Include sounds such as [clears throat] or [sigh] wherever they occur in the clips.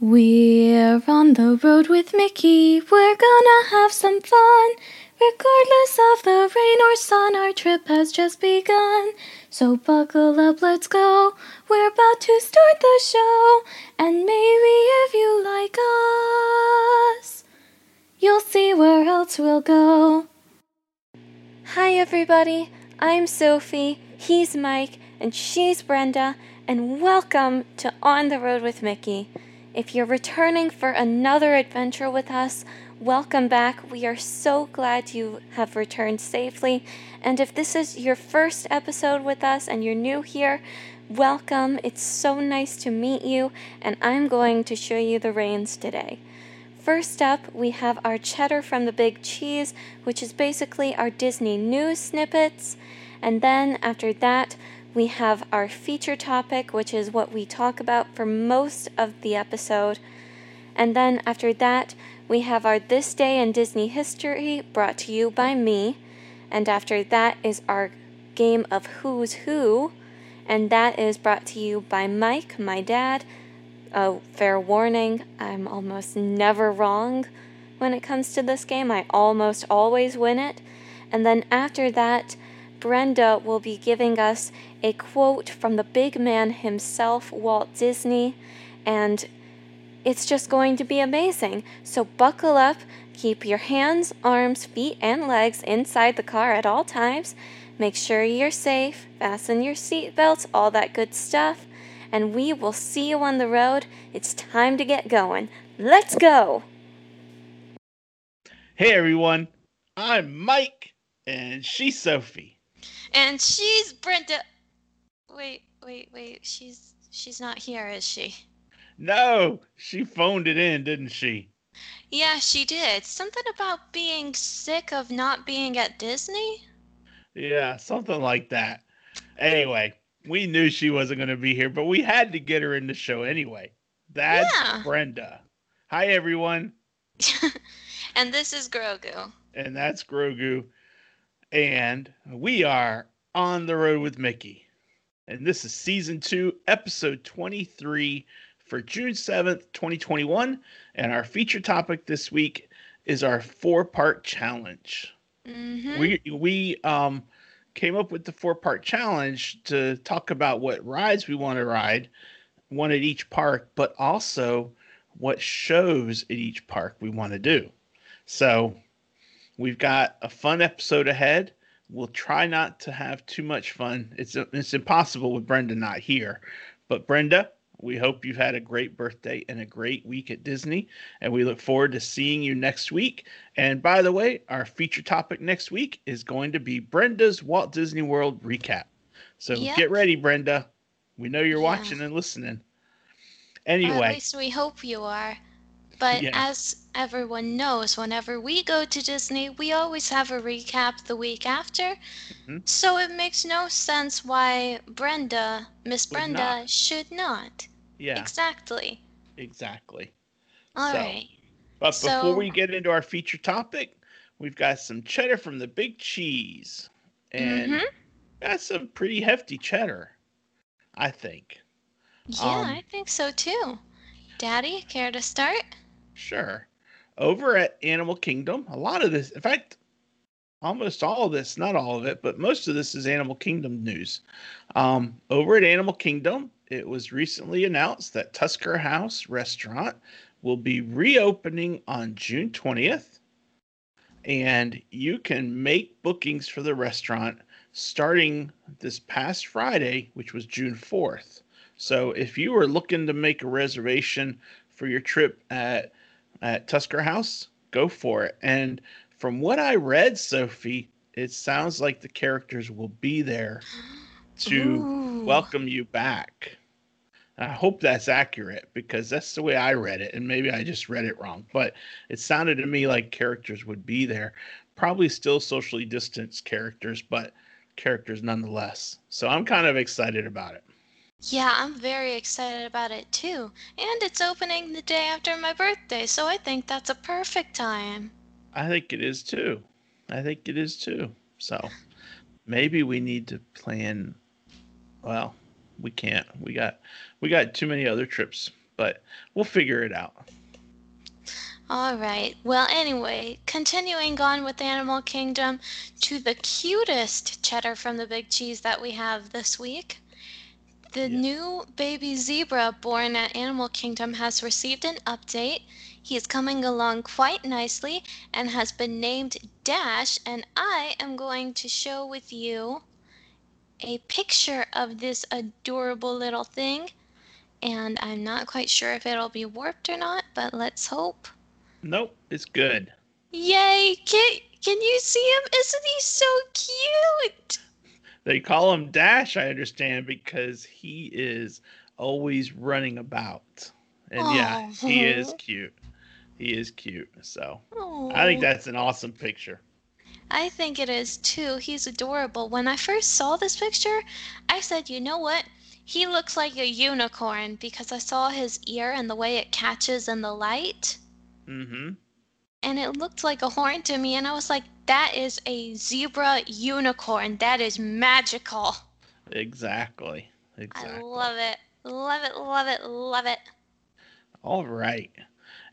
We're on the road with Mickey. We're gonna have some fun. Regardless of the rain or sun, our trip has just begun. So buckle up, let's go. We're about to start the show. And maybe if you like us, you'll see where else we'll go. Hi, everybody. I'm Sophie. He's Mike. And she's Brenda. And welcome to On the Road with Mickey. If you're returning for another adventure with us, welcome back. We are so glad you have returned safely. And if this is your first episode with us and you're new here, welcome. It's so nice to meet you, and I'm going to show you the reins today. First up, we have our cheddar from the big cheese, which is basically our Disney news snippets. And then after that, we have our feature topic, which is what we talk about for most of the episode. And then after that, we have our This Day in Disney History brought to you by me. And after that is our game of Who's Who. And that is brought to you by Mike, my dad. Oh, fair warning, I'm almost never wrong when it comes to this game. I almost always win it. And then after that, Brenda will be giving us a quote from the big man himself, Walt Disney, and it's just going to be amazing. So buckle up, keep your hands, arms, feet, and legs inside the car at all times. Make sure you're safe, fasten your seatbelts, all that good stuff, and we will see you on the road. It's time to get going. Let's go! Hey everyone, I'm Mike, and she's Sophie. And she's Brenda. Wait, wait, wait. She's she's not here, is she? No, she phoned it in, didn't she? Yeah, she did. Something about being sick of not being at Disney? Yeah, something like that. Anyway, we knew she wasn't going to be here, but we had to get her in the show anyway. That's yeah. Brenda. Hi, everyone. [laughs] and this is Grogu. And that's Grogu. And we are on the road with Mickey. And this is season two, episode 23 for June 7th, 2021. And our feature topic this week is our four part challenge. Mm-hmm. We, we um, came up with the four part challenge to talk about what rides we want to ride, one at each park, but also what shows at each park we want to do. So We've got a fun episode ahead. We'll try not to have too much fun. It's it's impossible with Brenda not here. But Brenda, we hope you've had a great birthday and a great week at Disney, and we look forward to seeing you next week. And by the way, our feature topic next week is going to be Brenda's Walt Disney World recap. So yep. get ready, Brenda. We know you're yeah. watching and listening. Anyway, at least we hope you are. But yeah. as everyone knows, whenever we go to Disney, we always have a recap the week after. Mm-hmm. So it makes no sense why Brenda, Miss Brenda, not. should not. Yeah. Exactly. Exactly. All so, right. But so, before we get into our feature topic, we've got some cheddar from the big cheese. And mm-hmm. that's some pretty hefty cheddar, I think. Yeah, um, I think so too. Daddy, care to start? Sure. Over at Animal Kingdom, a lot of this, in fact, almost all of this, not all of it, but most of this is Animal Kingdom news. Um, over at Animal Kingdom, it was recently announced that Tusker House Restaurant will be reopening on June 20th. And you can make bookings for the restaurant starting this past Friday, which was June 4th. So if you were looking to make a reservation for your trip at at Tusker House, go for it. And from what I read, Sophie, it sounds like the characters will be there to Ooh. welcome you back. I hope that's accurate because that's the way I read it, and maybe I just read it wrong. But it sounded to me like characters would be there, probably still socially distanced characters, but characters nonetheless. So I'm kind of excited about it. Yeah, I'm very excited about it too. And it's opening the day after my birthday, so I think that's a perfect time. I think it is too. I think it is too. So maybe we need to plan well, we can't. We got we got too many other trips but we'll figure it out. All right. Well, anyway, continuing on with Animal Kingdom to the cutest cheddar from the big cheese that we have this week. The Yeah. new baby zebra born at Animal Kingdom has received an update. He is coming along quite nicely and has been named Dash, and I am going to show with you a picture of this adorable little thing. And I'm not quite sure if it'll be warped or not, but let's hope. Nope, it's good. Yay! Can, can you see him? Isn't he so cute? They call him Dash, I understand, because he is always running about. And yeah, he is cute. He is cute. So Oh, I think that's an awesome picture. I think it is too. He's adorable. When I first saw this picture, I said, you know what? He looks like a unicorn because I saw his ear and the way it catches in the light. Mm-hmm. And it looked like a horn to me, and I was like, that is a zebra unicorn. That is magical. Exactly. Exactly. I love it. Love it, love it, love it. All right.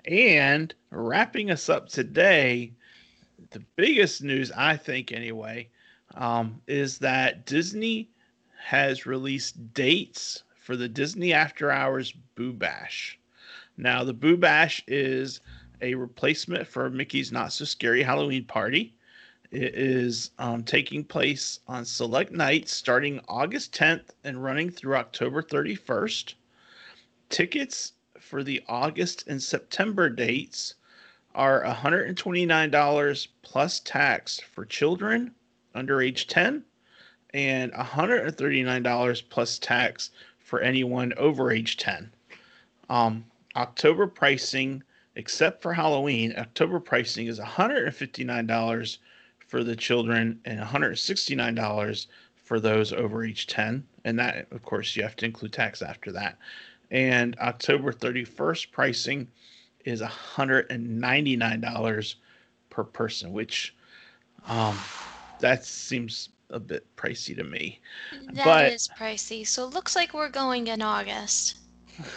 And wrapping us up today, the biggest news, I think, anyway, um, is that Disney has released dates for the Disney After Hours Boo Bash. Now, the Boo Bash is a replacement for Mickey's Not So Scary Halloween Party. It is um, taking place on select nights starting August 10th and running through October 31st. Tickets for the August and September dates are $129 plus tax for children under age 10 and $139 plus tax for anyone over age 10. Um, October pricing, except for Halloween, October pricing is $159 for the children and $169 for those over age 10. And that, of course, you have to include tax after that. And October 31st pricing is $199 per person, which um, that seems a bit pricey to me. That is But- pricey. So it looks like we're going in August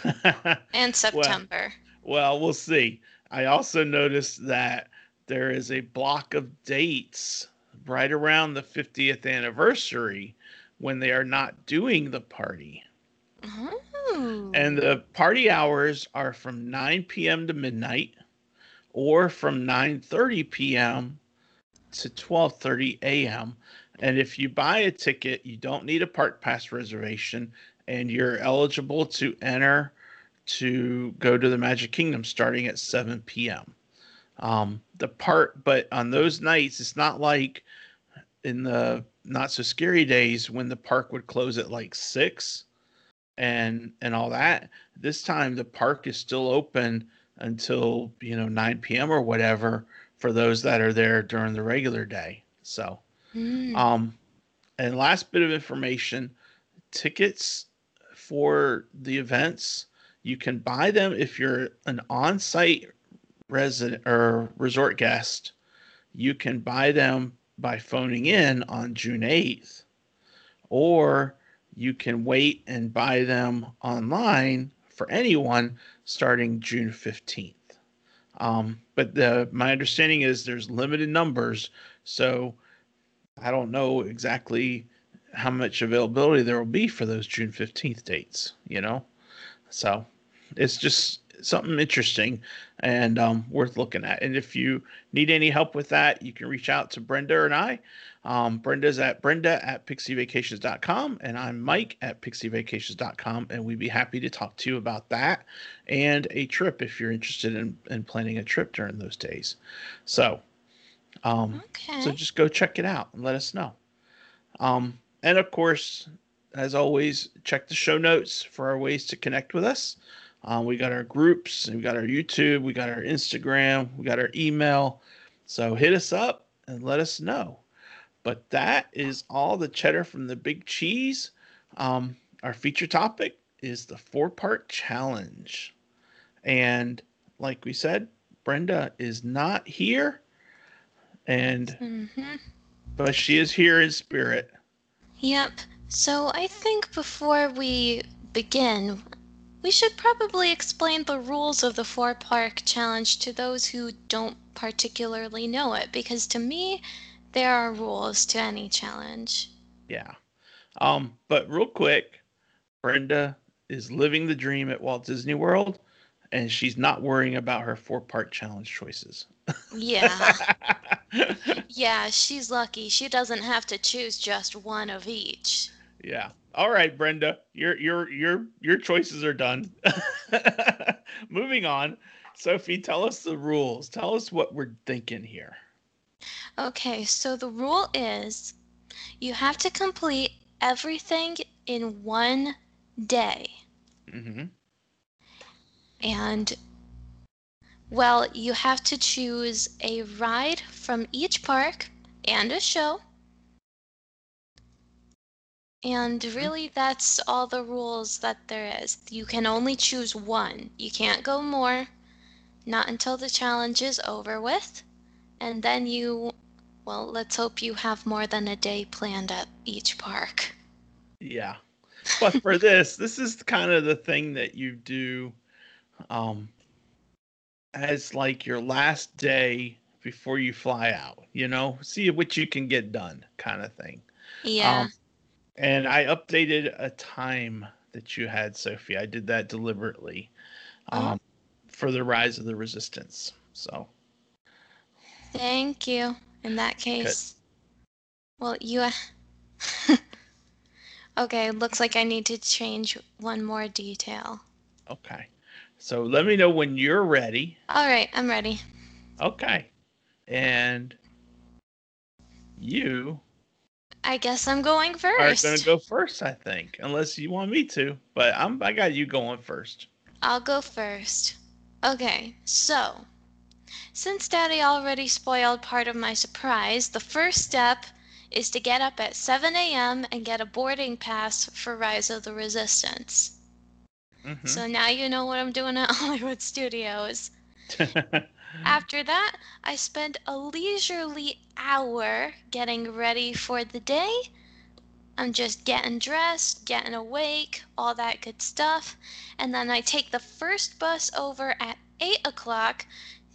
[laughs] and September. Well, we'll see. I also noticed that there is a block of dates right around the 50th anniversary when they are not doing the party. Ooh. And the party hours are from 9 p.m. to midnight or from 9:30 p.m. to 12:30 a.m. And if you buy a ticket, you don't need a park pass reservation and you're eligible to enter to go to the Magic Kingdom starting at 7 p.m. Um, the part, but on those nights, it's not like in the not so scary days when the park would close at like six and and all that. This time the park is still open until you know 9 p.m. or whatever for those that are there during the regular day. So, Mm. um, and last bit of information: tickets for the events you can buy them if you're an on-site resident or resort guest. You can buy them by phoning in on June 8th, or you can wait and buy them online for anyone starting June 15th. Um, but the my understanding is there's limited numbers, so I don't know exactly how much availability there will be for those June 15th dates, you know? So it's just something interesting and um, worth looking at. And if you need any help with that, you can reach out to Brenda and I. Um, Brenda's at Brenda at pixievacations.com and I'm Mike at pixievacations.com. And we'd be happy to talk to you about that and a trip if you're interested in, in planning a trip during those days. So, um, Okay. so just go check it out and let us know. Um, and of course, as always, check the show notes for our ways to connect with us. Um, we got our groups, we got our YouTube, we got our Instagram, we got our email. So hit us up and let us know. But that is all the cheddar from the big cheese. Um, our feature topic is the four part challenge. And like we said, Brenda is not here. And hmm but she is here in spirit. Yep. So I think before we begin, We should probably explain the rules of the four park challenge to those who don't particularly know it, because to me, there are rules to any challenge. Yeah. Um, but real quick, Brenda is living the dream at Walt Disney World and she's not worrying about her four part challenge choices. Yeah. [laughs] yeah, she's lucky. She doesn't have to choose just one of each. Yeah. All right, Brenda, your your your your choices are done. [laughs] Moving on. Sophie, tell us the rules. Tell us what we're thinking here. Okay, so the rule is you have to complete everything in one day. Mm-hmm. And well, you have to choose a ride from each park and a show. And really, that's all the rules that there is. You can only choose one. You can't go more, not until the challenge is over with. And then you, well, let's hope you have more than a day planned at each park. Yeah. But for [laughs] this, this is kind of the thing that you do um, as like your last day before you fly out. You know, see what you can get done, kind of thing. Yeah. Um, and I updated a time that you had, Sophie. I did that deliberately um, oh. for the rise of the resistance. So. Thank you. In that case, Good. well, you. [laughs] okay, looks like I need to change one more detail. Okay. So let me know when you're ready. All right, I'm ready. Okay. And you I guess I'm going first. Going to go first, I think, unless you want me to. But I'm I got you going first. I'll go first. Okay. So, since Daddy already spoiled part of my surprise, the first step is to get up at 7 a.m. and get a boarding pass for Rise of the Resistance. Mm-hmm. So now you know what I'm doing at [laughs] Hollywood Studios. [laughs] After that, I spend a leisurely hour getting ready for the day. I'm just getting dressed, getting awake, all that good stuff. And then I take the first bus over at 8 o'clock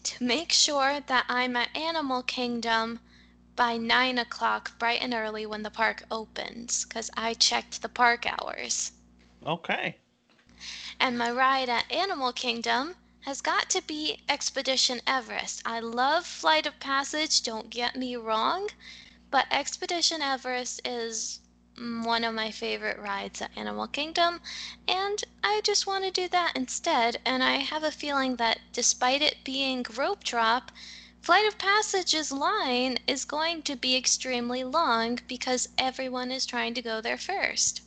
to make sure that I'm at Animal Kingdom by 9 o'clock, bright and early when the park opens, because I checked the park hours. Okay. And my ride at Animal Kingdom has got to be Expedition Everest. I love Flight of Passage, don't get me wrong, but Expedition Everest is one of my favorite rides at Animal Kingdom, and I just want to do that instead. And I have a feeling that despite it being rope drop, Flight of Passage's line is going to be extremely long because everyone is trying to go there first.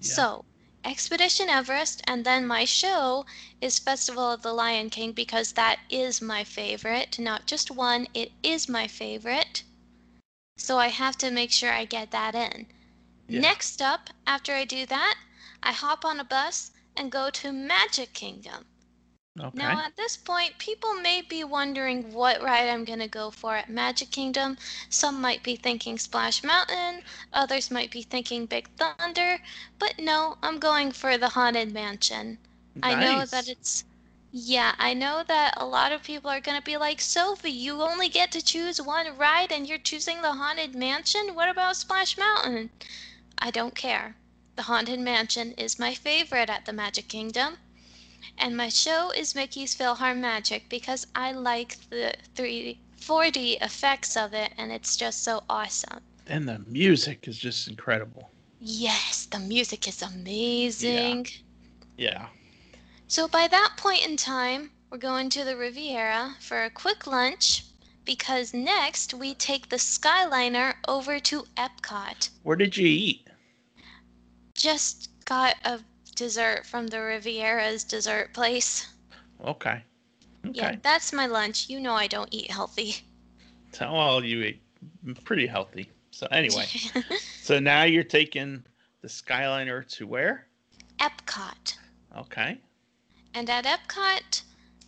Yeah. So, Expedition Everest, and then my show is Festival of the Lion King because that is my favorite. Not just one, it is my favorite. So I have to make sure I get that in. Yeah. Next up, after I do that, I hop on a bus and go to Magic Kingdom. Okay. Now, at this point, people may be wondering what ride I'm going to go for at Magic Kingdom. Some might be thinking Splash Mountain, others might be thinking Big Thunder, but no, I'm going for the Haunted Mansion. Nice. I know that it's. Yeah, I know that a lot of people are going to be like, Sophie, you only get to choose one ride and you're choosing the Haunted Mansion? What about Splash Mountain? I don't care. The Haunted Mansion is my favorite at the Magic Kingdom. And my show is Mickey's PhilharMagic because I like the 3 4D effects of it and it's just so awesome. And the music is just incredible. Yes, the music is amazing. Yeah. yeah. So by that point in time, we're going to the Riviera for a quick lunch because next we take the Skyliner over to Epcot. Where did you eat? Just got a dessert from the Riviera's dessert place. Okay. okay. Yeah, that's my lunch. You know I don't eat healthy. So, [laughs] well, you eat pretty healthy. So anyway, [laughs] so now you're taking the Skyliner to where? Epcot. Okay. And at Epcot,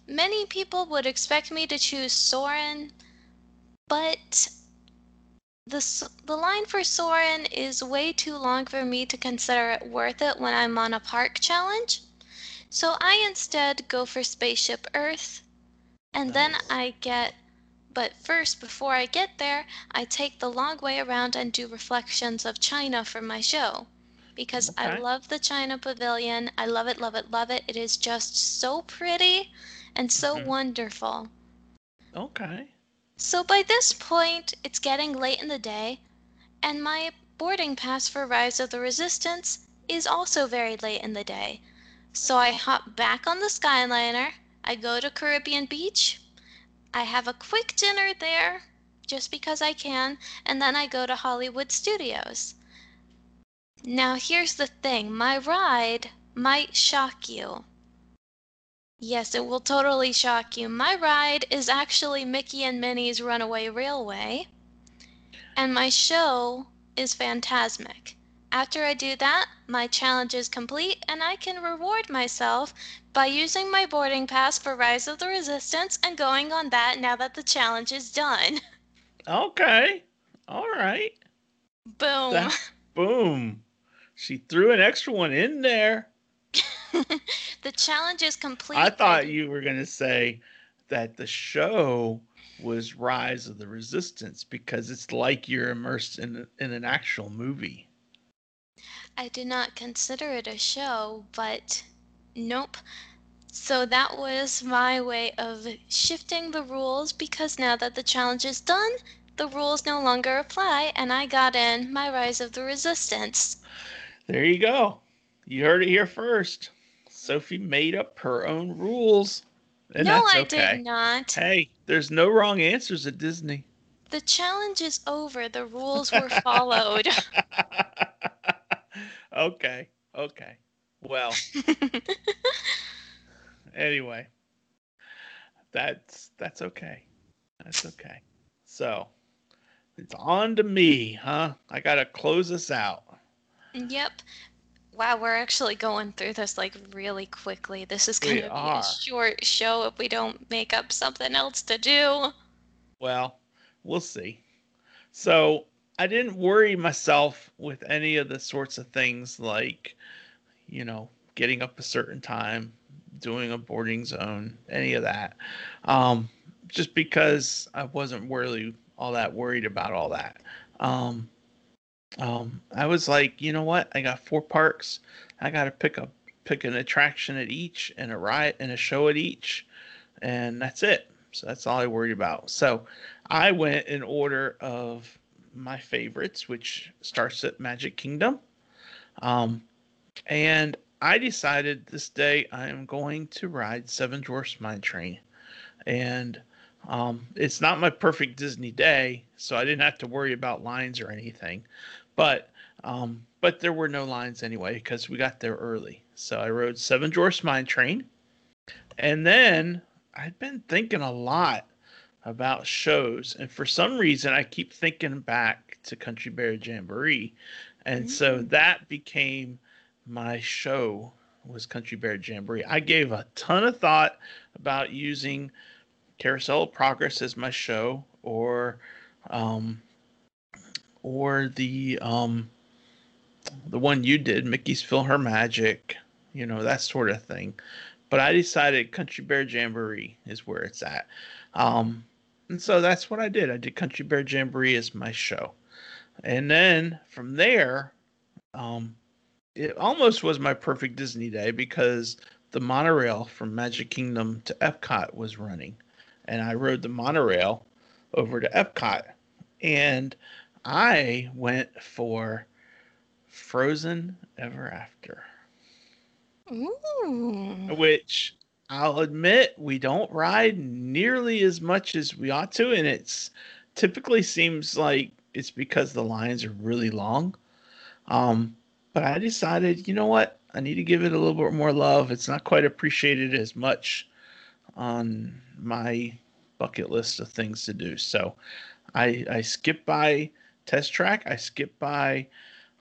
many people would expect me to choose Soarin', but the, the line for Soarin' is way too long for me to consider it worth it when I'm on a park challenge. So I instead go for Spaceship Earth, and then I get. But first, before I get there, I take the long way around and do reflections of China for my show. Because I love the China Pavilion. I love it, love it, love it. It is just so pretty and so Mhm. wonderful. Okay. So by this point, it's getting late in the day, and my boarding pass for Rise of the Resistance is also very late in the day. So I hop back on the Skyliner, I go to Caribbean Beach, I have a quick dinner there, just because I can, and then I go to Hollywood Studios. Now here's the thing, my ride might shock you. Yes, it will totally shock you. My ride is actually Mickey and Minnie's Runaway Railway, and my show is Fantasmic. After I do that, my challenge is complete, and I can reward myself by using my boarding pass for Rise of the Resistance and going on that now that the challenge is done. [laughs] Okay. All right. Boom. That- Boom. She threw an extra one in there. [laughs] the challenge is complete. I thought you were going to say that the show was Rise of the Resistance because it's like you're immersed in in an actual movie. I did not consider it a show, but nope. So that was my way of shifting the rules because now that the challenge is done, the rules no longer apply, and I got in my Rise of the Resistance. There you go. You heard it here first. Sophie made up her own rules. And no, that's I did not. Hey, there's no wrong answers at Disney. The challenge is over. The rules were followed. [laughs] okay. Okay. Well, [laughs] anyway. That's that's okay. That's okay. So, it's on to me, huh? I got to close this out. yep. Wow, we're actually going through this like really quickly. This is going to be are. a short show if we don't make up something else to do. Well, we'll see. So I didn't worry myself with any of the sorts of things like, you know, getting up a certain time, doing a boarding zone, any of that. Um, just because I wasn't really all that worried about all that. Um, um, I was like, you know what? I got four parks. I got to pick a pick an attraction at each and a ride and a show at each, and that's it. So that's all I worried about. So I went in order of my favorites, which starts at Magic Kingdom. Um, and I decided this day I am going to ride Seven Dwarfs Mine Train. And um, it's not my perfect Disney day, so I didn't have to worry about lines or anything. But um, but there were no lines anyway because we got there early. So I rode Seven Dwarfs Mine Train. And then I'd been thinking a lot about shows, and for some reason, I keep thinking back to Country Bear Jamboree, and so Mm. that became my show was Country Bear Jamboree. I gave a ton of thought about using Carousel Progress is my show, or um, or the um, the one you did, Mickey's PhilharMagic, you know that sort of thing but I decided Country Bear Jamboree is where it's at. Um, and so that's what I did. I did Country Bear Jamboree as my show. And then from there, um, it almost was my perfect Disney day because the monorail from Magic Kingdom to Epcot was running. And I rode the monorail over to Epcot. And I went for Frozen Ever After Ooh. which I'll admit we don't ride nearly as much as we ought to, and it's typically seems like it's because the lines are really long. Um, but I decided, you know what, I need to give it a little bit more love. It's not quite appreciated as much on my bucket list of things to do. So I I skip by Test Track, I skip by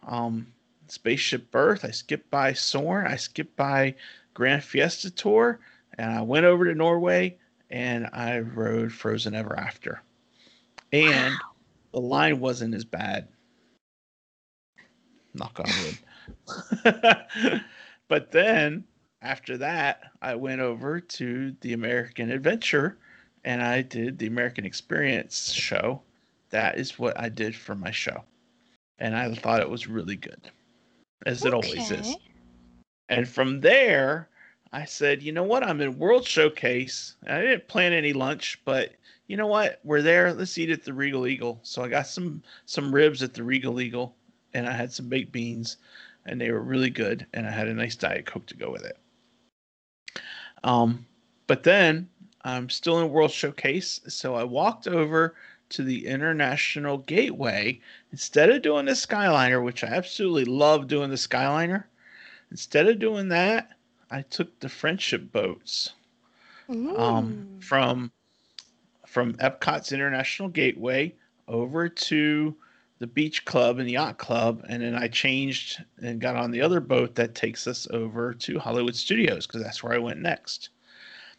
um, Spaceship Earth, I skipped by Soarin', I skipped by Grand Fiesta Tour, and I went over to Norway and I rode Frozen Ever After. And the line wasn't as bad. Knock on wood. [laughs] but then after that, I went over to the American Adventure and I did the American Experience show. That is what I did for my show. And I thought it was really good, as it always is. And from there, I said, you know what? I'm in World Showcase. I didn't plan any lunch, but you know what? We're there. Let's eat at the Regal Eagle. So I got some some ribs at the Regal Eagle, and I had some baked beans, and they were really good. And I had a nice diet coke to go with it. Um, but then I'm still in World Showcase, so I walked over to the International Gateway instead of doing the Skyliner, which I absolutely love doing the Skyliner. Instead of doing that, I took the friendship boats um, from from Epcot's International Gateway over to the beach club and the yacht club, and then I changed and got on the other boat that takes us over to Hollywood Studios because that's where I went next.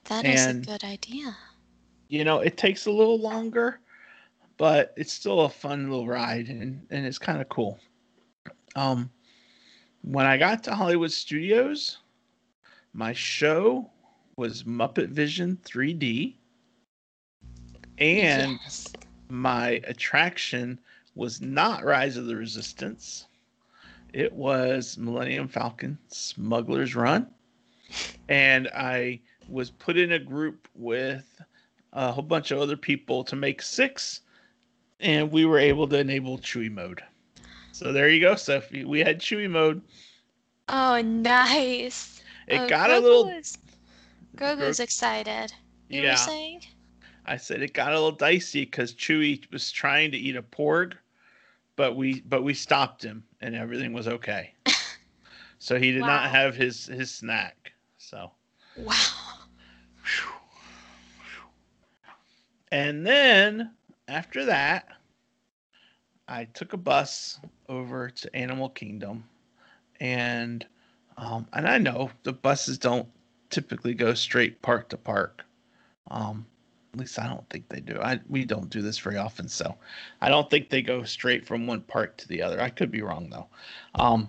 That is and- a good idea. You know, it takes a little longer, but it's still a fun little ride, and and it's kind of cool. Um, when I got to Hollywood Studios, my show was Muppet Vision 3D, and yes. my attraction was not Rise of the Resistance. It was Millennium Falcon Smuggler's Run. And I was put in a group with a whole bunch of other people to make six, and we were able to enable Chewie mode. So there you go, Sophie. We had Chewie mode. Oh, nice. It Oh, got a little was- Grogu's excited. You yeah. were saying? I said it got a little dicey because Chewie was trying to eat a porg, but we but we stopped him and everything was okay. [laughs] so he did Wow. not have his his snack. So Wow. and then after that, I took a bus over to Animal Kingdom, and um, and I know the buses don't typically go straight park to park. Um, at least I don't think they do. I we don't do this very often, so I don't think they go straight from one park to the other. I could be wrong though. Um,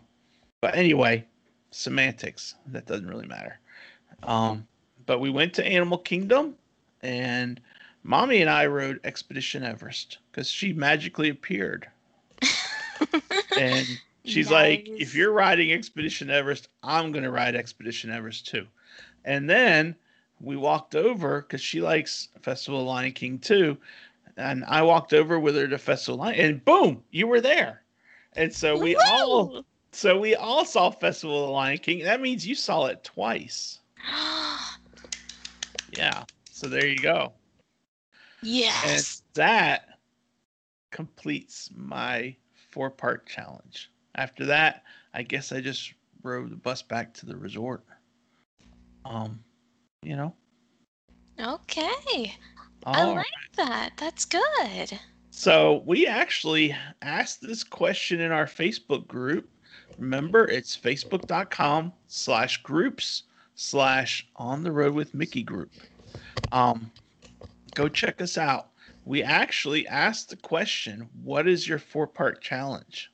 but anyway, semantics. That doesn't really matter. Um, but we went to Animal Kingdom, and Mommy and I rode Expedition Everest because she magically appeared, [laughs] and she's like, "If you're riding Expedition Everest, I'm gonna ride Expedition Everest too." And then we walked over because she likes Festival of Lion King too, and I walked over with her to Festival of Lion, and boom, you were there. And so we all, so we all saw Festival of the Lion King. That means you saw it twice. [gasps] Yeah. So there you go. And yes. that completes my four part challenge. After that, I guess I just rode the bus back to the resort. Um, you know. Okay. I all like that. That's good. So we actually asked this question in our Facebook group. Remember, it's facebook.com slash groups slash on the road with Mickey group. Um, go check us out. We actually asked the question, what is your four part challenge?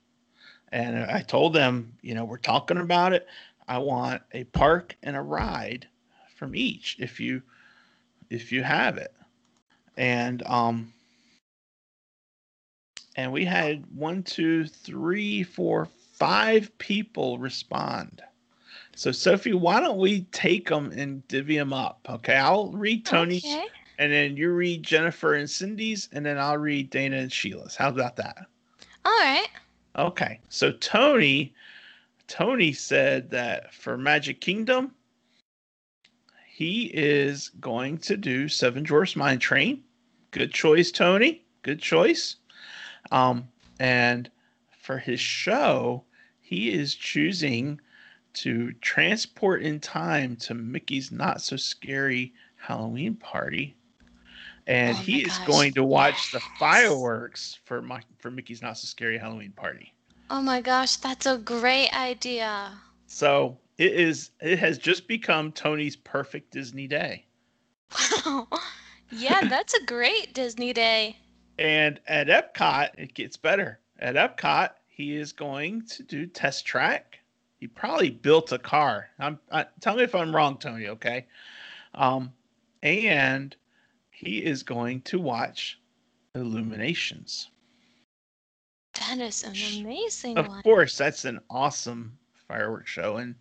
And I told them, you know, we're talking about it. I want a park and a ride from each if you if you have it. And um and we had one, two, three, four, five people respond. So, Sophie, why don't we take them and divvy them up? Okay, I'll read Tony's, Okay. and then you read Jennifer and Cindy's, and then I'll read Dana and Sheila's. How about that? All right. Okay, so Tony, Tony said that for Magic Kingdom, he is going to do Seven Dwarfs Mine Train. Good choice, Tony. Good choice. Um, and for his show, he is choosing to transport in time to Mickey's Not So Scary Halloween Party. And Oh he is gosh, going to watch the fireworks for my, for Mickey's Not So Scary Halloween Party. Oh my gosh, that's a great idea. So it is it has just become Tony's perfect Disney day. Wow. Yeah, that's a great Disney day. And at Epcot, it gets better. At Epcot, he is going to do test track he probably built a car. I'm I, tell me if I'm wrong, Tony. Okay, um, and he is going to watch Illuminations. That is an amazing one. Of one. course, that's an awesome fireworks show, and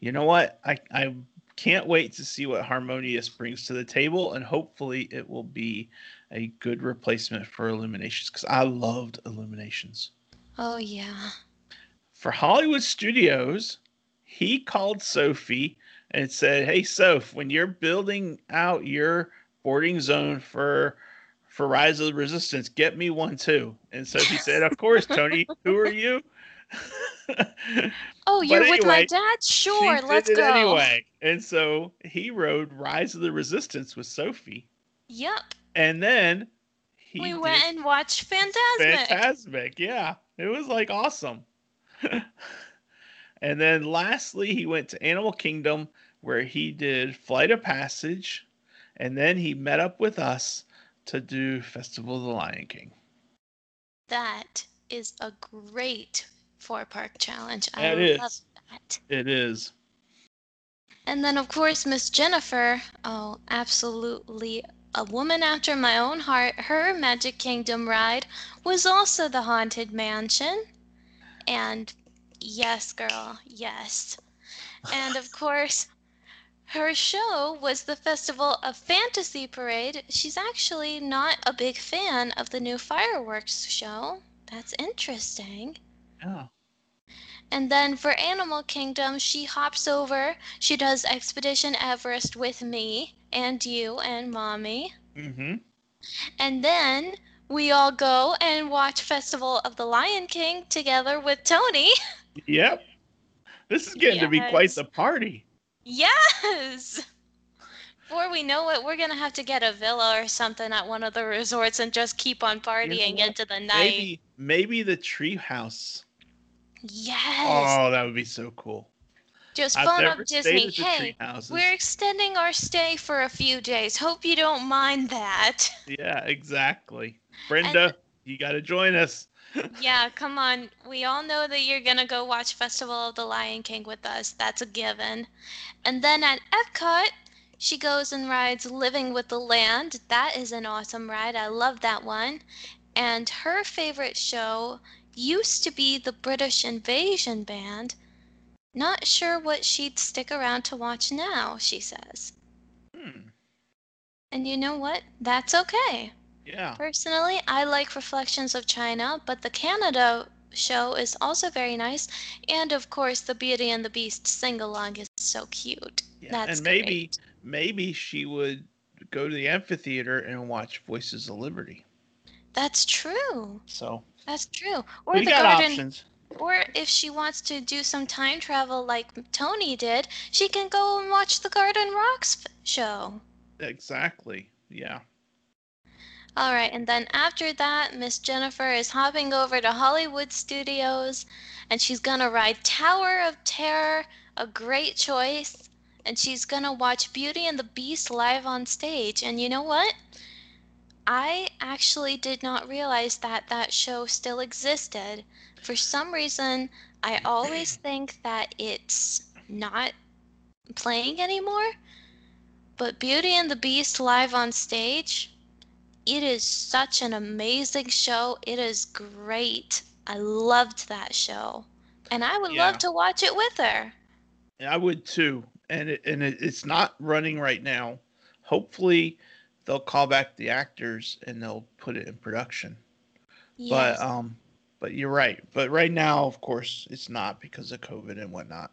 you know what? I I can't wait to see what Harmonious brings to the table, and hopefully it will be a good replacement for Illuminations because I loved Illuminations. Oh yeah. For Hollywood Studios, he called Sophie and said, "Hey, Soph, when you're building out your boarding zone for for Rise of the Resistance, get me one too." And Sophie said, "Of course, Tony. Who are you?" [laughs] Oh, you're with my dad? Sure, let's go. anyway. And so he rode Rise of the Resistance with Sophie, Yep. and then he we went and watched Phantasmic. Fantasmic. Yeah, it was like awesome. [laughs] and then lastly, he went to Animal Kingdom where he did Flight of Passage, and then he met up with us to do Festival of the Lion King. That is a great four park challenge. I That is. love that. It is. And then, of course, Miss Jennifer. Oh, absolutely a woman after my own heart. Her Magic Kingdom ride was also the Haunted Mansion. And yes, girl, yes. And of course, her show was the Festival of Fantasy Parade. She's actually not a big fan of the new fireworks show. That's interesting. Yeah. And then for Animal Kingdom, she hops over. She does Expedition Everest with me and you and mommy. Mm-hmm. And then we all go and watch Festival of the Lion King together with Tony. [laughs] Yep. This is getting to be quite the party. Yes! Before we know it, we're gonna have to get a villa or something at one of the resorts and just keep on partying what? into the night. Maybe maybe the tree house. Yes! Oh, that would be so cool. just I've phone up Disney. Hey. We're extending our stay for a few days. Hope you don't mind that. Yeah, exactly. Brenda, you got to join us. [laughs] yeah, come on. We all know that you're going to go watch Festival of the Lion King with us. That's a given. And then at Epcot, she goes and rides Living with the Land. That is an awesome ride. I love that one. And her favorite show used to be the British Invasion Band. Not sure what she'd stick around to watch now, she says. Hmm. And you know what? That's okay. Yeah. Personally, I like Reflections of China, but the Canada show is also very nice. And of course, the Beauty and the Beast sing along is so cute. yeah. That's and maybe great. maybe she would go to the amphitheater and watch Voices of Liberty. That's true. So That's true. Or we the got garden. options. Or if she wants to do some time travel like Tony did, she can go and watch the Garden Rocks show. Exactly. Yeah. All right, and then after that, Miss Jennifer is hopping over to Hollywood Studios and she's gonna ride Tower of Terror, a great choice, and she's gonna watch Beauty and the Beast live on stage. And you know what? I actually did not realize that that show still existed. For some reason, I always [clears throat] think that it's not playing anymore. But Beauty and the Beast live on stage, it is such an amazing show. It is great. I loved that show. And I would Yeah. love to watch it with her. I would too. And it, and it, it's not running right now. Hopefully they'll call back the actors and they'll put it in production. Yes. But um but you're right. But right now, of course, it's not because of COVID and whatnot.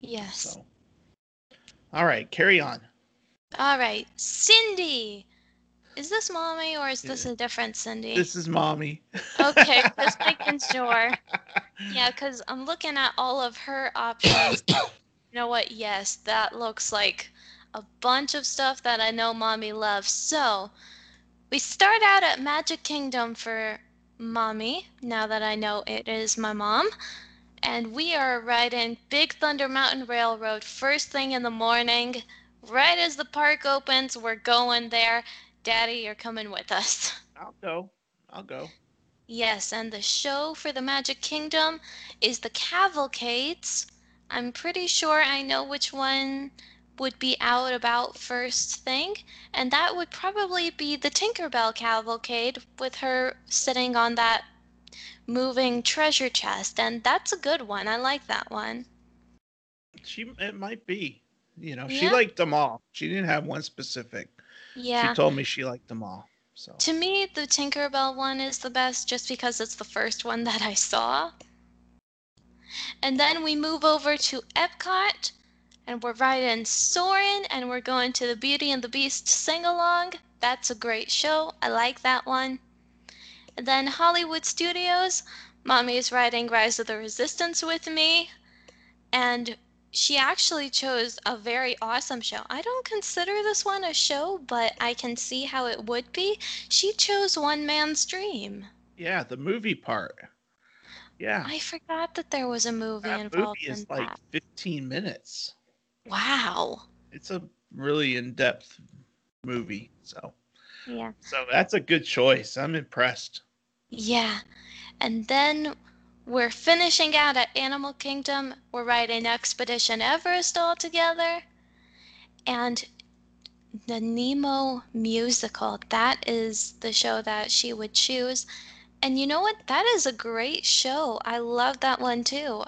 yes. So all right, carry on. All right. Cindy. Is this mommy or is this Yeah. a different Cindy? This is mommy. Okay, just [laughs] making sure. Yeah, because I'm looking at all of her options. [coughs] you know what? Yes, that looks like a bunch of stuff that I know mommy loves. So, we start out at Magic Kingdom for mommy, now that I know it is my mom. And we are riding Big Thunder Mountain Railroad first thing in the morning. Right as the park opens, we're going there. Daddy, you're coming with us. [laughs] I'll go. I'll go. Yes, and the show for the Magic Kingdom is the Cavalcades. I'm pretty sure I know which one would be out about first thing, and that would probably be the Tinkerbell Cavalcade with her sitting on that moving treasure chest, and that's a good one. I like that one. She it might be. You know, Yeah. she liked them all. She didn't have one specific. Yeah. She told me she liked them all. So To me, the Tinkerbell one is the best just because it's the first one [laughs] that I saw. And then we move over to Epcot, and we're riding Soarin' and we're going to the Beauty and the Beast sing along. That's a great show. I like that one. And then Hollywood Studios, Mommy's riding Rise of the Resistance with me, and she actually chose a very awesome show. I don't consider this one a show, but I can see how it would be. She chose One Man's Dream. yeah, the movie part. Yeah. I forgot that there was a movie that involved movie is in like that. 15 minutes. Wow. It's a really in-depth movie. So Yeah. so that's a good choice. I'm impressed. Yeah. And then we're finishing out at Animal Kingdom. We're riding Expedition Everest all together. And the Nemo musical, that is the show that she would choose. And you know what? That is a great show. I love that one too.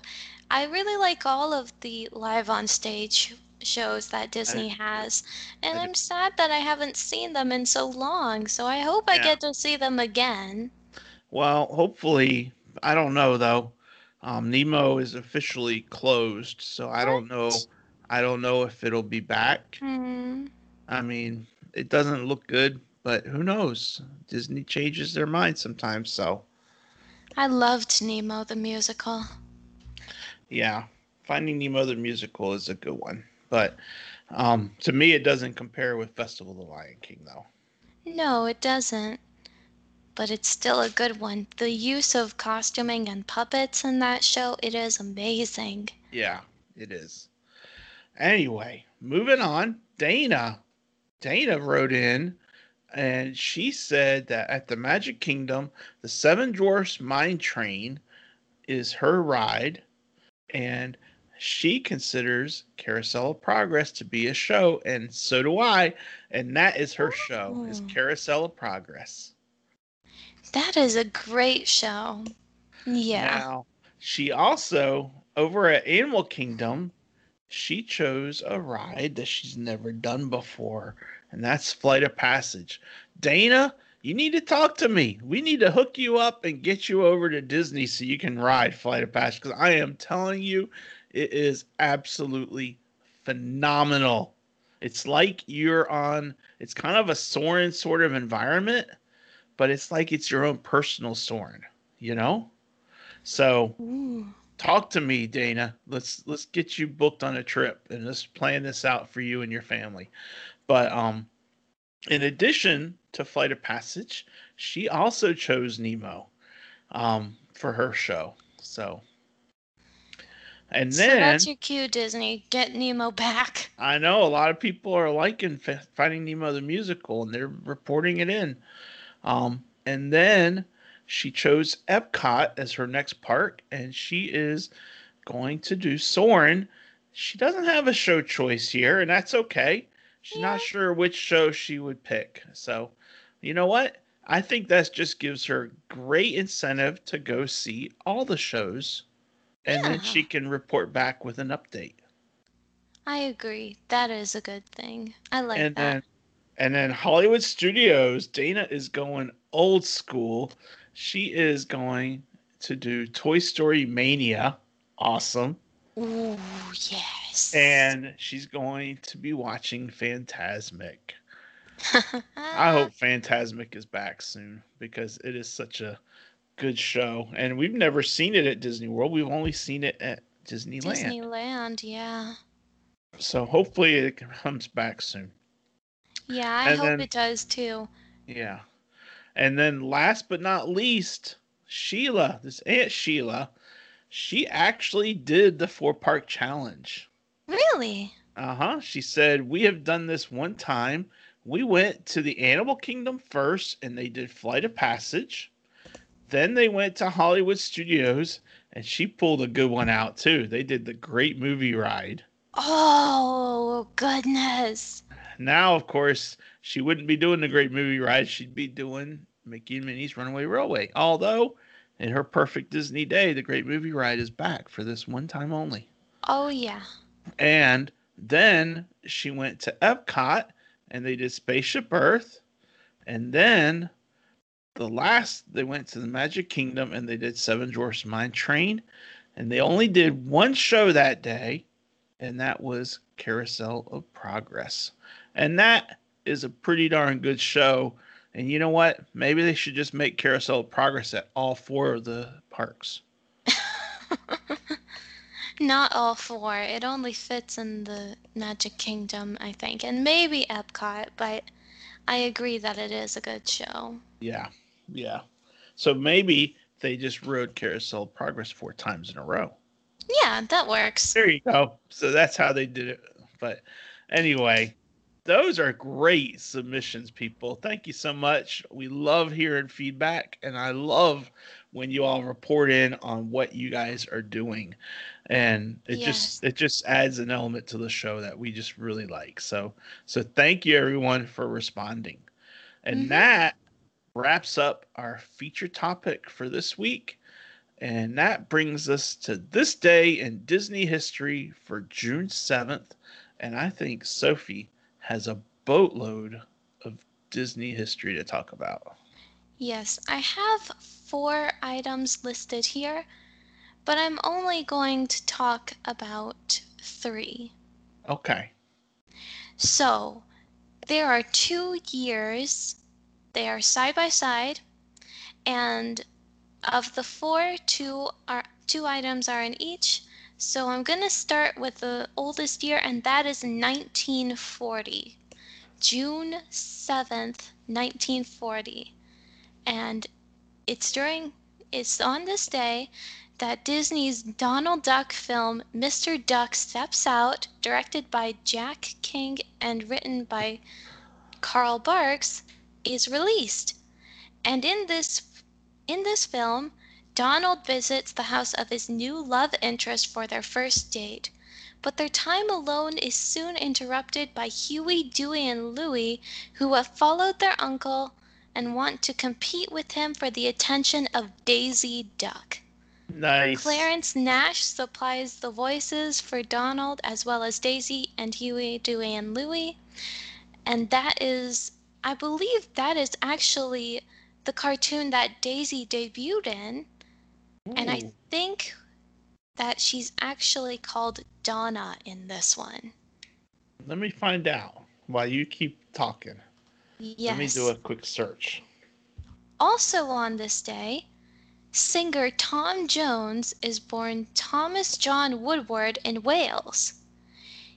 I really like all of the live on stage shows that Disney has. And I I'm sad that I haven't seen them in so long. So I hope I Yeah. get to see them again. Well, hopefully, I don't know though. Um, Nemo is officially closed, so I don't know. What? I don't know if it'll be back. Hmm. I mean, it doesn't look good, but who knows? Disney changes their mind sometimes, so I loved Nemo the musical. Yeah. Finding Nemo the musical is a good one, but um, to me, it doesn't compare with Festival of the Lion King, though. No, it doesn't. But it's still a good one. The use of costuming and puppets in that show, it is amazing. Yeah, it is. Anyway, moving on. Dana. Dana wrote in and she said that at the Magic Kingdom, the Seven Dwarfs Mine Train is her ride, and she considers Carousel of Progress to be a show, and so do I. And that is her show, is Oh. Carousel of Progress. That is a great show. Yeah. Now, she also, over at Animal Kingdom, she chose a ride that she's never done before, and that's Flight of Passage. Dana, you need to talk to me. We need to hook you up and get you over to Disney so you can ride Flight of Passage because I am telling you, it is absolutely phenomenal. It's like you're on, it's kind of a Soarin' sort of environment, but it's like it's your own personal Soarin', you know? So Ooh. talk to me, Dana. Let's let's get you booked on a trip and let's plan this out for you and your family. But um in addition to Flight of Passage, she also chose Nemo um for her show. So and so then that's your cue, Disney. Get Nemo back. I know a lot of people are liking F- Finding Nemo the musical, and they're reporting it in. Um, and then she chose Epcot as her next park, and she is going to do Soarin'. She doesn't have a show choice here, and that's okay. She's not sure which show she would pick. So, you know what? I think that just gives her great incentive to go see all the shows, and then she can report back with an update. I agree. That is a good thing. I like and that. then and then Hollywood Studios, Dana is going old school. She is going to do Toy Story Mania. Awesome. Ooh, yes. And she's going to be watching Fantasmic. I [laughs] hope Fantasmic is back soon because it is such a good show. And we've never seen it at Disney World. We've only seen it at Disneyland. Disneyland, yeah. So hopefully it comes back soon. Yeah, I And hope then- it does too. Yeah. And then last but not least, Sheila, this Aunt Sheila, she actually did the four park challenge. Really? Uh huh. She said, We have done this one time. We went to the Animal Kingdom first and they did Flight of Passage. Then they went to Hollywood Studios and she pulled a good one out too. They did the Great Movie Ride. Oh, goodness. Now, of course, she wouldn't be doing the Great Movie Ride. She'd be doing Mickey and Minnie's Runaway Railway. Although, in her perfect Disney day, the Great Movie Ride is back for this one time only. Oh, yeah. And then she went to Epcot and they did Spaceship Earth. And then the last, they went to the Magic Kingdom and they did Seven Dwarfs Mine Train. And they only did one show that day, and that was Carousel of Progress. And that is a pretty darn good show. And you know what? Maybe they should just make Carousel of Progress at all four of the parks. [laughs] Not all four. It only fits in the Magic Kingdom, I think, and maybe Epcot, but I agree that it is a good show. Yeah, yeah. So maybe they just rode Carousel Progress four times in a row. Yeah, that works. There you go. So that's how they did it. But anyway, those are great submissions, people. Thank you so much. We love hearing feedback, and I love when you all report in on what you guys are doing and it yes. just it just adds an element to the show that we just really like. So so thank you everyone for responding. And mm-hmm. that wraps up our feature topic for this week. And that brings us to this day in disney history for june 7th and i think sophie has a boatload of disney history to talk about. Yes i have four items listed here but I'm only going to talk about three. Okay. So, there are two years, they are side by side, and of the four, two are two items are in each. So I'm going to start with the oldest year, and that is 1940. June 7th, 1940. And it's during, it's on this day that Disney's Donald Duck film Mr. Duck Steps Out, directed by Jack King and written by Carl Barks, is released. And in this in this film, Donald visits the house of his new love interest for their first date. But their time alone is soon interrupted by Huey, Dewey, and Louie, who have followed their uncle and want to compete with him for the attention of Daisy Duck. Nice. Clarence Nash supplies the voices for Donald as well as Daisy and Huey, Dewey, and Louie. And that is, I believe that is actually the cartoon that Daisy debuted in. Ooh. And I think that she's actually called Donna in this one. Let me find out while you keep talking. Yes. Let me do a quick search. Also on this day, Singer Tom Jones is born Thomas John Woodward in Wales.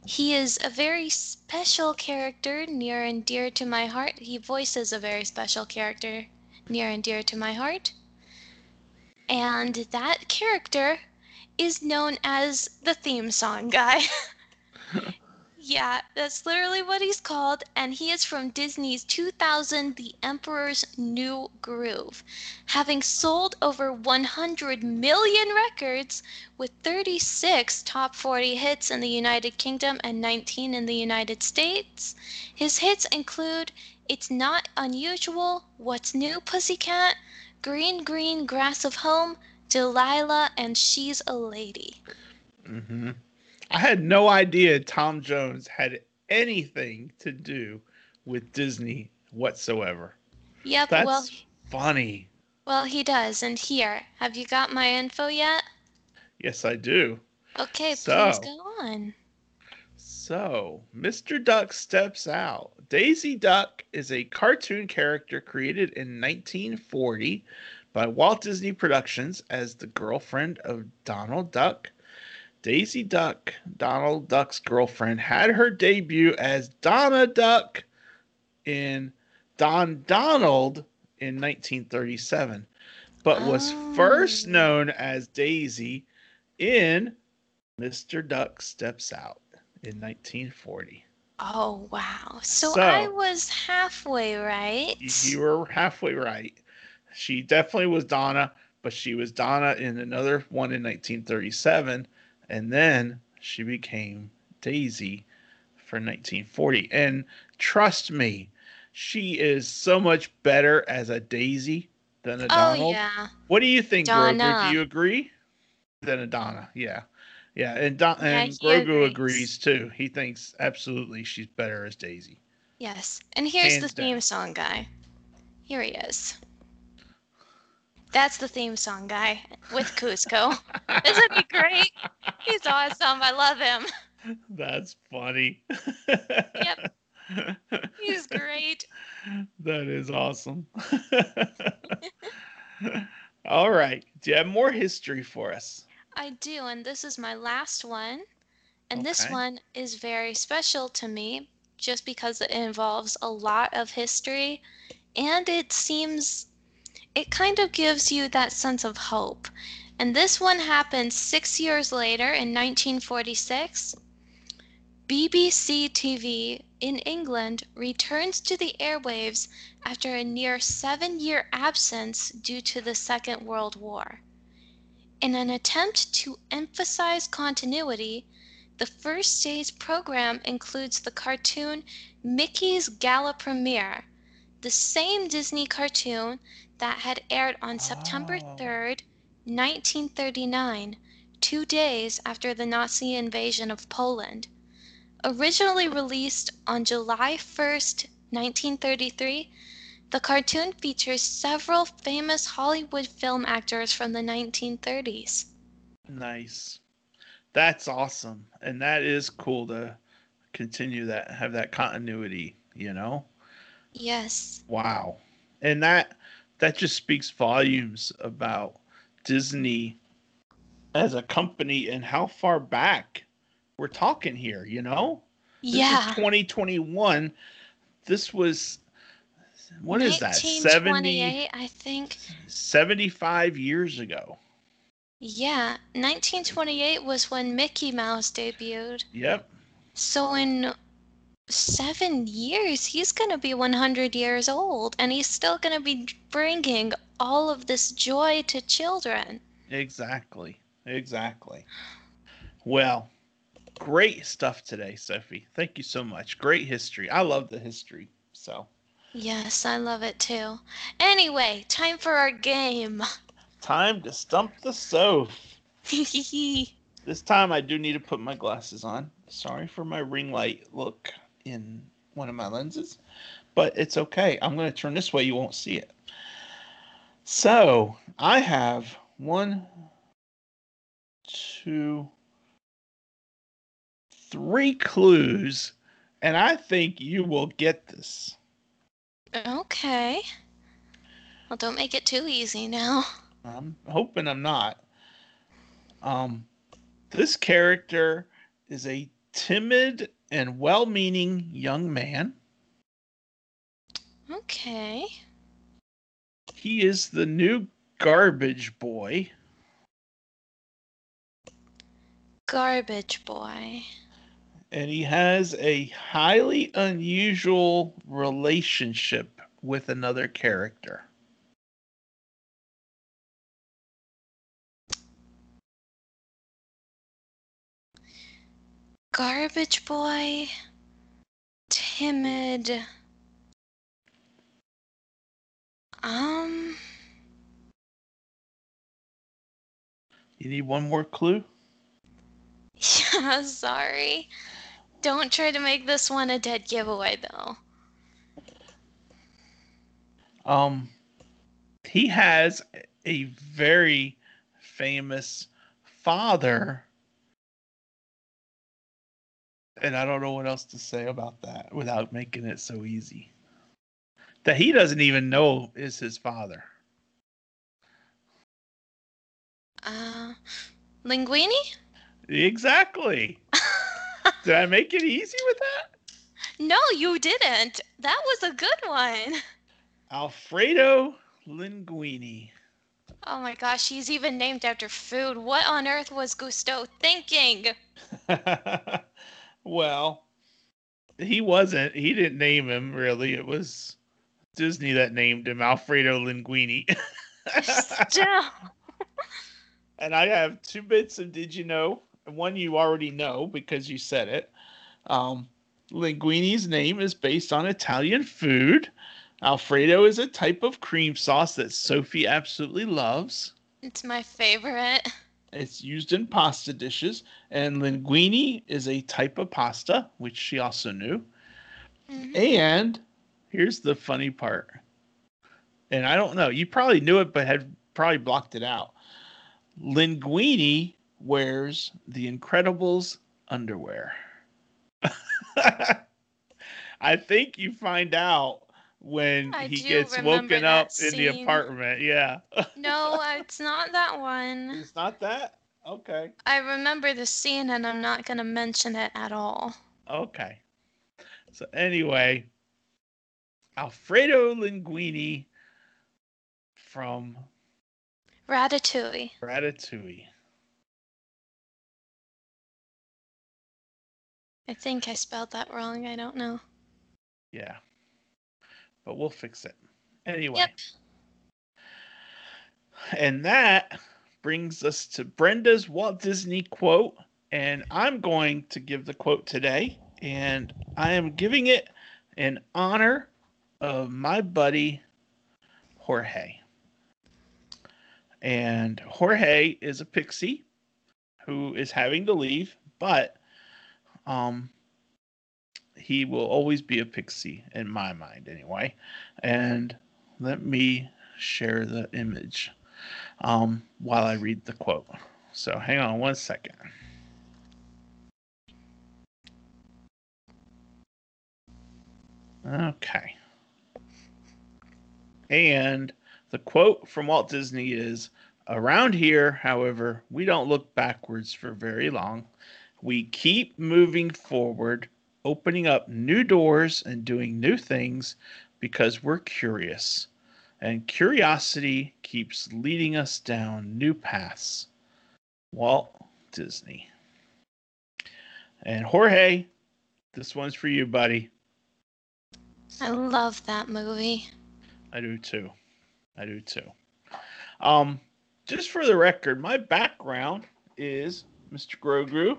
He is a very special character near and dear to my heart. He voices a very special character near and dear to my heart. And that character is known as the theme song guy. [laughs] Yeah, that's literally what he's called, and he is from Disney's 2000 The Emperor's New Groove, having sold over 100 million records with 36 top 40 hits in the United Kingdom and 19 in the United States. His hits include It's Not Unusual, What's New Pussycat, Green Green Grass of Home, Delilah, and She's a Lady. Mm-hmm. I had no idea Tom Jones had anything to do with Disney whatsoever. Yep. That's well, funny. Well, he does. And here, have you got my info yet? Yes, I do. Okay, so, please go on. So, Mr. Duck steps out. Daisy Duck is a cartoon character created in 1940 by Walt Disney Productions as the girlfriend of Donald Duck Daisy Duck, Donald Duck's girlfriend, had her debut as Donna Duck in Don Donald in 1937, but was oh. first known as Daisy in Mr. Duck Steps Out in 1940. Oh, wow. So, so I was halfway right. You were halfway right. She definitely was Donna, but she was Donna in another one in 1937, and then she became Daisy for 1940. And trust me, she is so much better as a Daisy than a oh, Donald. Oh yeah. What do you think, Grogu? Do you agree? Than a Donna, yeah, yeah, and Don- and Grogu agrees. agrees too. He thinks absolutely she's better as Daisy. Yes. And here's Hands the theme down. song guy. Here he is. That's the theme song guy with Kuzco. Isn't he great? He's awesome. I love him. That's funny. Yep. He's great. That is awesome. [laughs] All right. Do you have more history for us? I do, and this is my last one. And this one is very special to me just because it involves a lot of history and it seems it kind of gives you that sense of hope. And this one happened six years later in 1946. BBC TV in England returns to the airwaves after a near seven year absence due to the Second World War. In an attempt to emphasize continuity, the first day's program includes the cartoon Mickey's Gala Premiere, the same Disney cartoon that had aired on September Oh. 3rd, 1939, two days after the Nazi invasion of Poland. Originally released on July 1st, 1933, the cartoon features several famous Hollywood film actors from the 1930s. Nice. That's awesome. And that is cool to continue that have that continuity, you know? Yes. Wow. And that that just speaks volumes about Disney as a company and how far back we're talking here, you know? This yeah. is 2021. This was what is that? 70 I think. 75 years ago. Yeah, 1928 was when Mickey Mouse debuted. Yep. So in seven years, he's going to be 100 years old, and he's still going to be bringing all of this joy to children. Exactly. Exactly. Well, great stuff today, Sophie. Thank you so much. Great history. I love the history. So, Yes, I love it too. Anyway, time for our game. time to stump the Soph. [laughs] This time I do need to put my glasses on. Sorry for my ring light look in one of my lenses, but it's okay. I'm going to turn this way, you won't see it. So, I have one, two, three clues, and I think you will get this. okay. Well, don't make it too easy now. I'm hoping I'm not. Um, this character is a timid and well-meaning young man. Okay. He is the new garbage boy, Garbage boy. and he has a highly unusual relationship with another character. Garbage boy. Timid. Um. You need one more clue? [laughs] Yeah, sorry. Don't try to make this one a dead giveaway, though. Um, he has a very famous father, and I don't know what else to say about that without making it so easy. That he doesn't even know is his father. Uh, Linguini? Exactly. [laughs] Did I make it easy with that? no, you didn't. That was a good one. Alfredo Linguini. Oh my gosh, he's even named after food. What on earth was Gusteau thinking? [laughs] well, he wasn't. He didn't name him really. It was Disney that named him Alfredo Linguini. [laughs] Still. and I have two bits of did you know? One you already know because you said it. Um, Linguini's name is based on Italian food. Alfredo is a type of cream sauce that Sophie absolutely loves. It's my favorite. It's used in pasta dishes, and linguine is a type of pasta, which she also knew. Mhm. And here's the funny part. And I don't know, you probably knew it, but had probably blocked it out. Linguini wears the Incredibles underwear. [laughs] I think you find out when I he gets woken up that in the apartment. Yeah. [laughs] No, it's not that one. it's not that? Okay. I remember the scene and I'm not going to mention it at all. Okay. So anyway, Alfredo Linguini from Ratatouille. Ratatouille. I think I spelled that wrong. I don't know. Yeah. But we'll fix it. Anyway. Yep. And that brings us to Brenda's Walt Disney quote. And I'm going to give the quote today. And I am giving it in honor of my buddy Jorge. And Jorge is a pixie who is having to leave, but um, he will always be a pixie in my mind, anyway. And let me share the image um, while I read the quote. So hang on one second. Okay. And the quote from Walt Disney is Around here, however, we don't look backwards for very long. We keep moving forward, opening up new doors and doing new things because we're curious. And curiosity keeps leading us down new paths. Walt Disney. And Jorge, this one's for you, buddy. I love that movie. I do too. I do too. Um, just for the record, my background is Mr. Grogu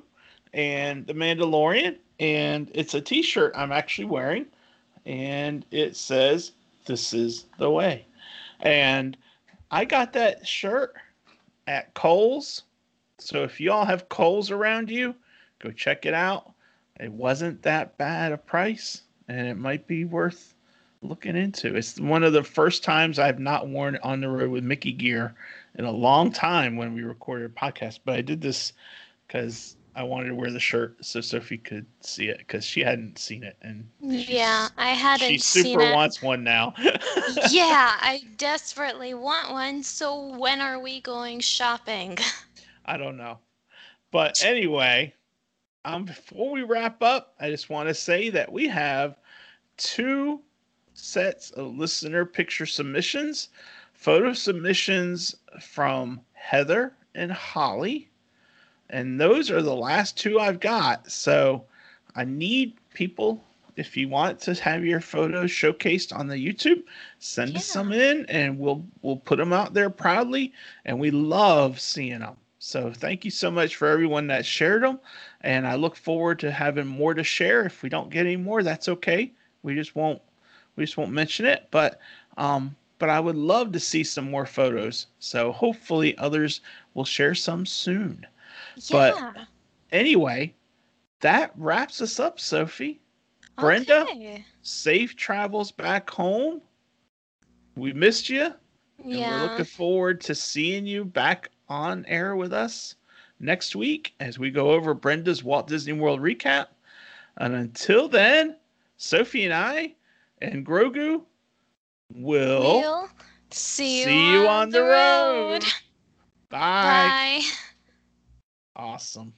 and The Mandalorian, and it's a T-shirt I'm actually wearing, and it says "This is the way," and I got that shirt at Kohl's. So if y'all have Kohl's around you, go check it out. It wasn't that bad a price, and it might be worth looking into. It's one of the first times I've not worn it on the road with Mickey gear in a long time when we recorded a podcast. But I did this because I wanted to wear the shirt so Sophie could see it because she hadn't seen it, and Yeah, I hadn't she super it. wants one now. [laughs] yeah, I desperately want one. So when are we going shopping? I don't know. But anyway, um, before we wrap up, I just want to say that we have two sets of listener picture submissions, photo submissions from Heather and Holly. And those are the last two I've got. So I need people, if you want to have your photos showcased on the YouTube, send us Yeah. some in and we'll we'll put them out there proudly. And we love seeing them. So thank you so much for everyone that shared them. And I look forward to having more to share. If we don't get any more, that's okay. We just won't we just won't mention it. But um but I would love to see some more photos. So hopefully others will share some soon. But- Anyway, that wraps us up, Sophie. Brenda? Okay. Safe travels back home. We missed you. And we're looking forward to seeing you back on air with us next week as we go over Brenda's Walt Disney World recap. And until then, Sophie and I and Grogu will We'll see you, see you on the road. Bye. Bye. Awesome.